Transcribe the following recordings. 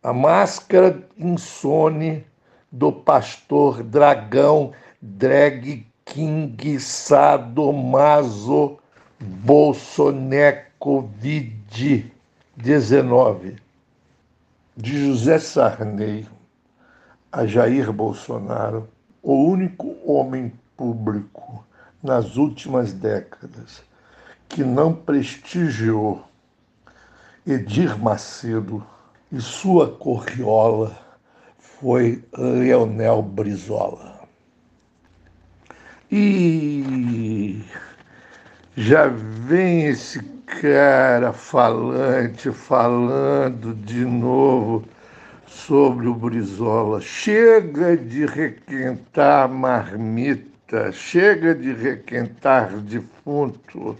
A máscara insone do pastor dragão drag king sadomaso bolsoneco 19 de José Sarney a Jair Bolsonaro, o único homem público nas últimas décadas que não prestigiou Edir Macedo e sua corriola foi Leonel Brizola. E já vem esse cara falante, falando de novo sobre o Brizola. Chega de requentar marmita, chega de requentar defunto.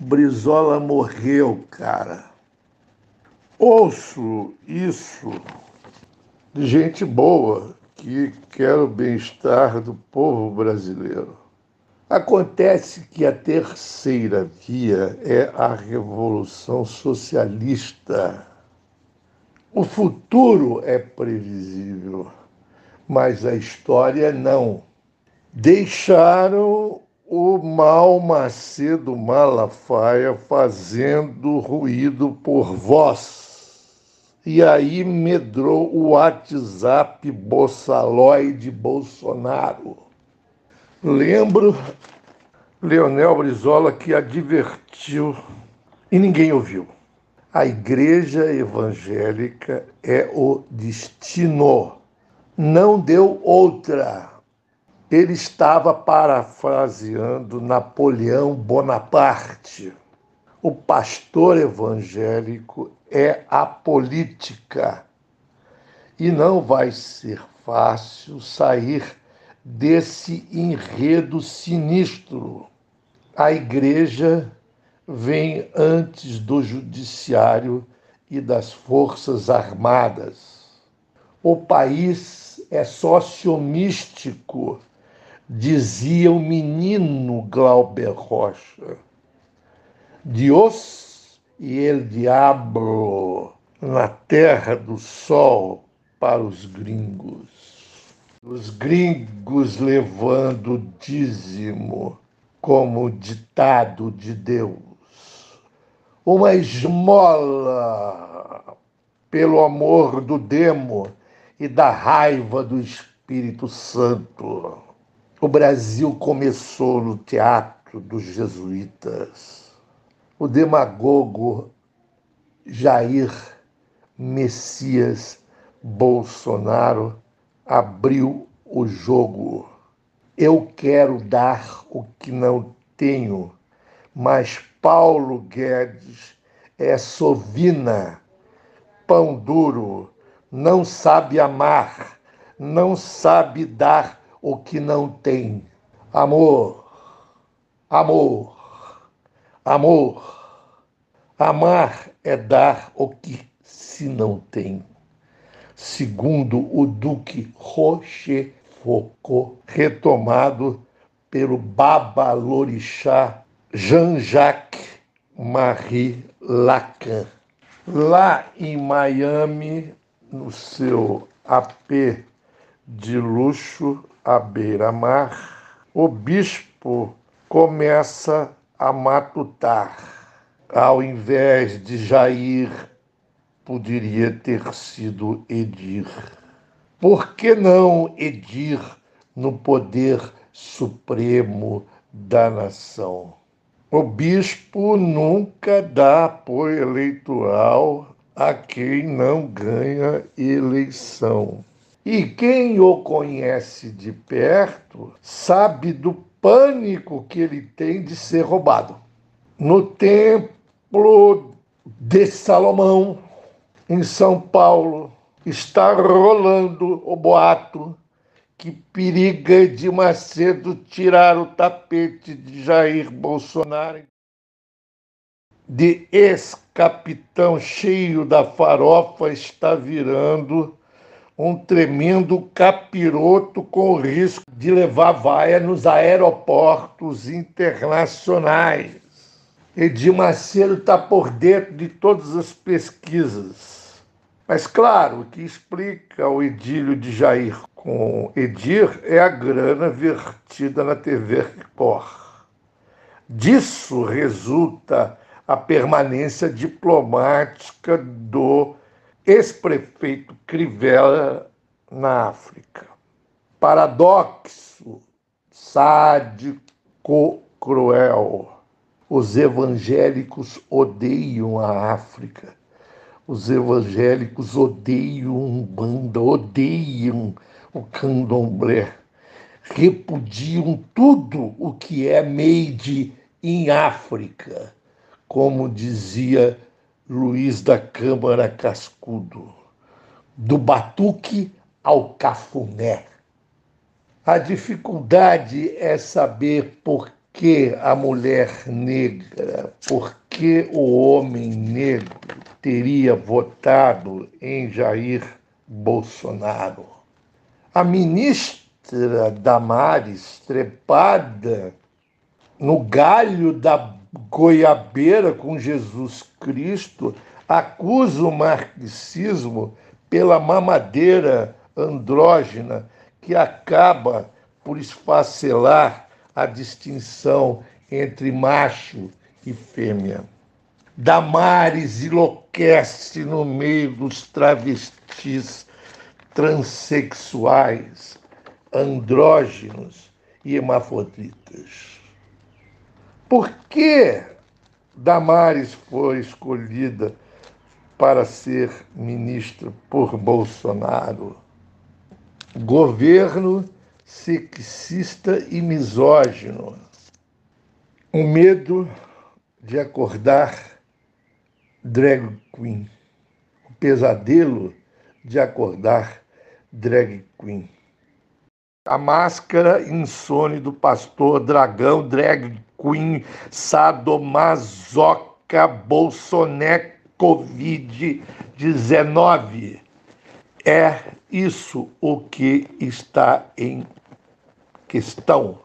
Brizola morreu, cara. Ouço isso de gente boa que quer o bem-estar do povo brasileiro. Acontece que a terceira via é a revolução socialista. O futuro é previsível, mas a história não. Deixaram o mal Macedo Malafaia fazendo ruído por voz e aí medrou o WhatsApp boçaloide Bolsonaro. Lembro Leonel Brizola que advertiu e ninguém ouviu. A igreja evangélica é o destino. Não deu outra. Ele estava parafraseando Napoleão Bonaparte. O pastor evangélico é a política. E não vai ser fácil sair desse enredo sinistro. A igreja vem antes do judiciário e das forças armadas. O país é sociomístico, dizia o menino Glauber Rocha. Deus e el diabo na terra do sol para os gringos. Os gringos levando o dízimo como ditado de Deus. Uma esmola pelo amor do demo e da raiva do Espírito Santo. O Brasil começou no teatro dos jesuítas o demagogo Jair Messias Bolsonaro abriu o jogo. Eu quero dar o que não tenho, mas Paulo Guedes é sovina, pão duro, não sabe amar, não sabe dar o que não tem. Amor, amor, Amor. Amar é dar o que se não tem. Segundo o Duque Rochefoucauld, retomado pelo Babalorixá Jean-Jacques Marie Lacan. Lá em Miami, no seu AP de luxo à beira-mar, o bispo começa a matutar. Ao invés de Jair, poderia ter sido Edir. Por que não Edir no poder supremo da nação? O bispo nunca dá apoio eleitoral a quem não ganha eleição. E quem o conhece de perto sabe do pânico que ele tem de ser roubado. No templo de Salomão, em São Paulo, está rolando o boato que periga de Macedo tirar o tapete de Jair Bolsonaro. De ex-capitão cheio da farofa está virando um tremendo capiroto com risco de levar vaia nos aeroportos internacionais. Edir Macedo está por dentro de todas as pesquisas. Mas claro, o que explica o idílio de Jair com Edir é a grana vertida na TV Record. Disso resulta a permanência diplomática do ex-prefeito Crivella na África. Paradoxo, sádico, cruel. Os evangélicos odeiam a África. Os evangélicos odeiam Umbanda, odeiam o candomblé. Repudiam tudo o que é made em África, como dizia Luiz da Câmara Cascudo. Do batuque ao cafuné. A dificuldade é saber por que a mulher negra, por que o homem negro teria votado em Jair Bolsonaro. A ministra Damares, trepada no galho da goiabeira com Jesus Cristo, acusa o marxismo pela mamadeira andrógena que acaba por esfacelar a distinção entre macho e fêmea. Damares enlouquece no meio dos travestis transexuais, andrógenos e hermafroditas. Por que Damares foi escolhida para ser ministra por Bolsonaro? governo sexista e misógino, o medo de acordar drag queen, o pesadelo de acordar drag queen. A máscara insone do pastor dragão drag queen sadomasoca bolsoné covid-19 é isso o que está em questão.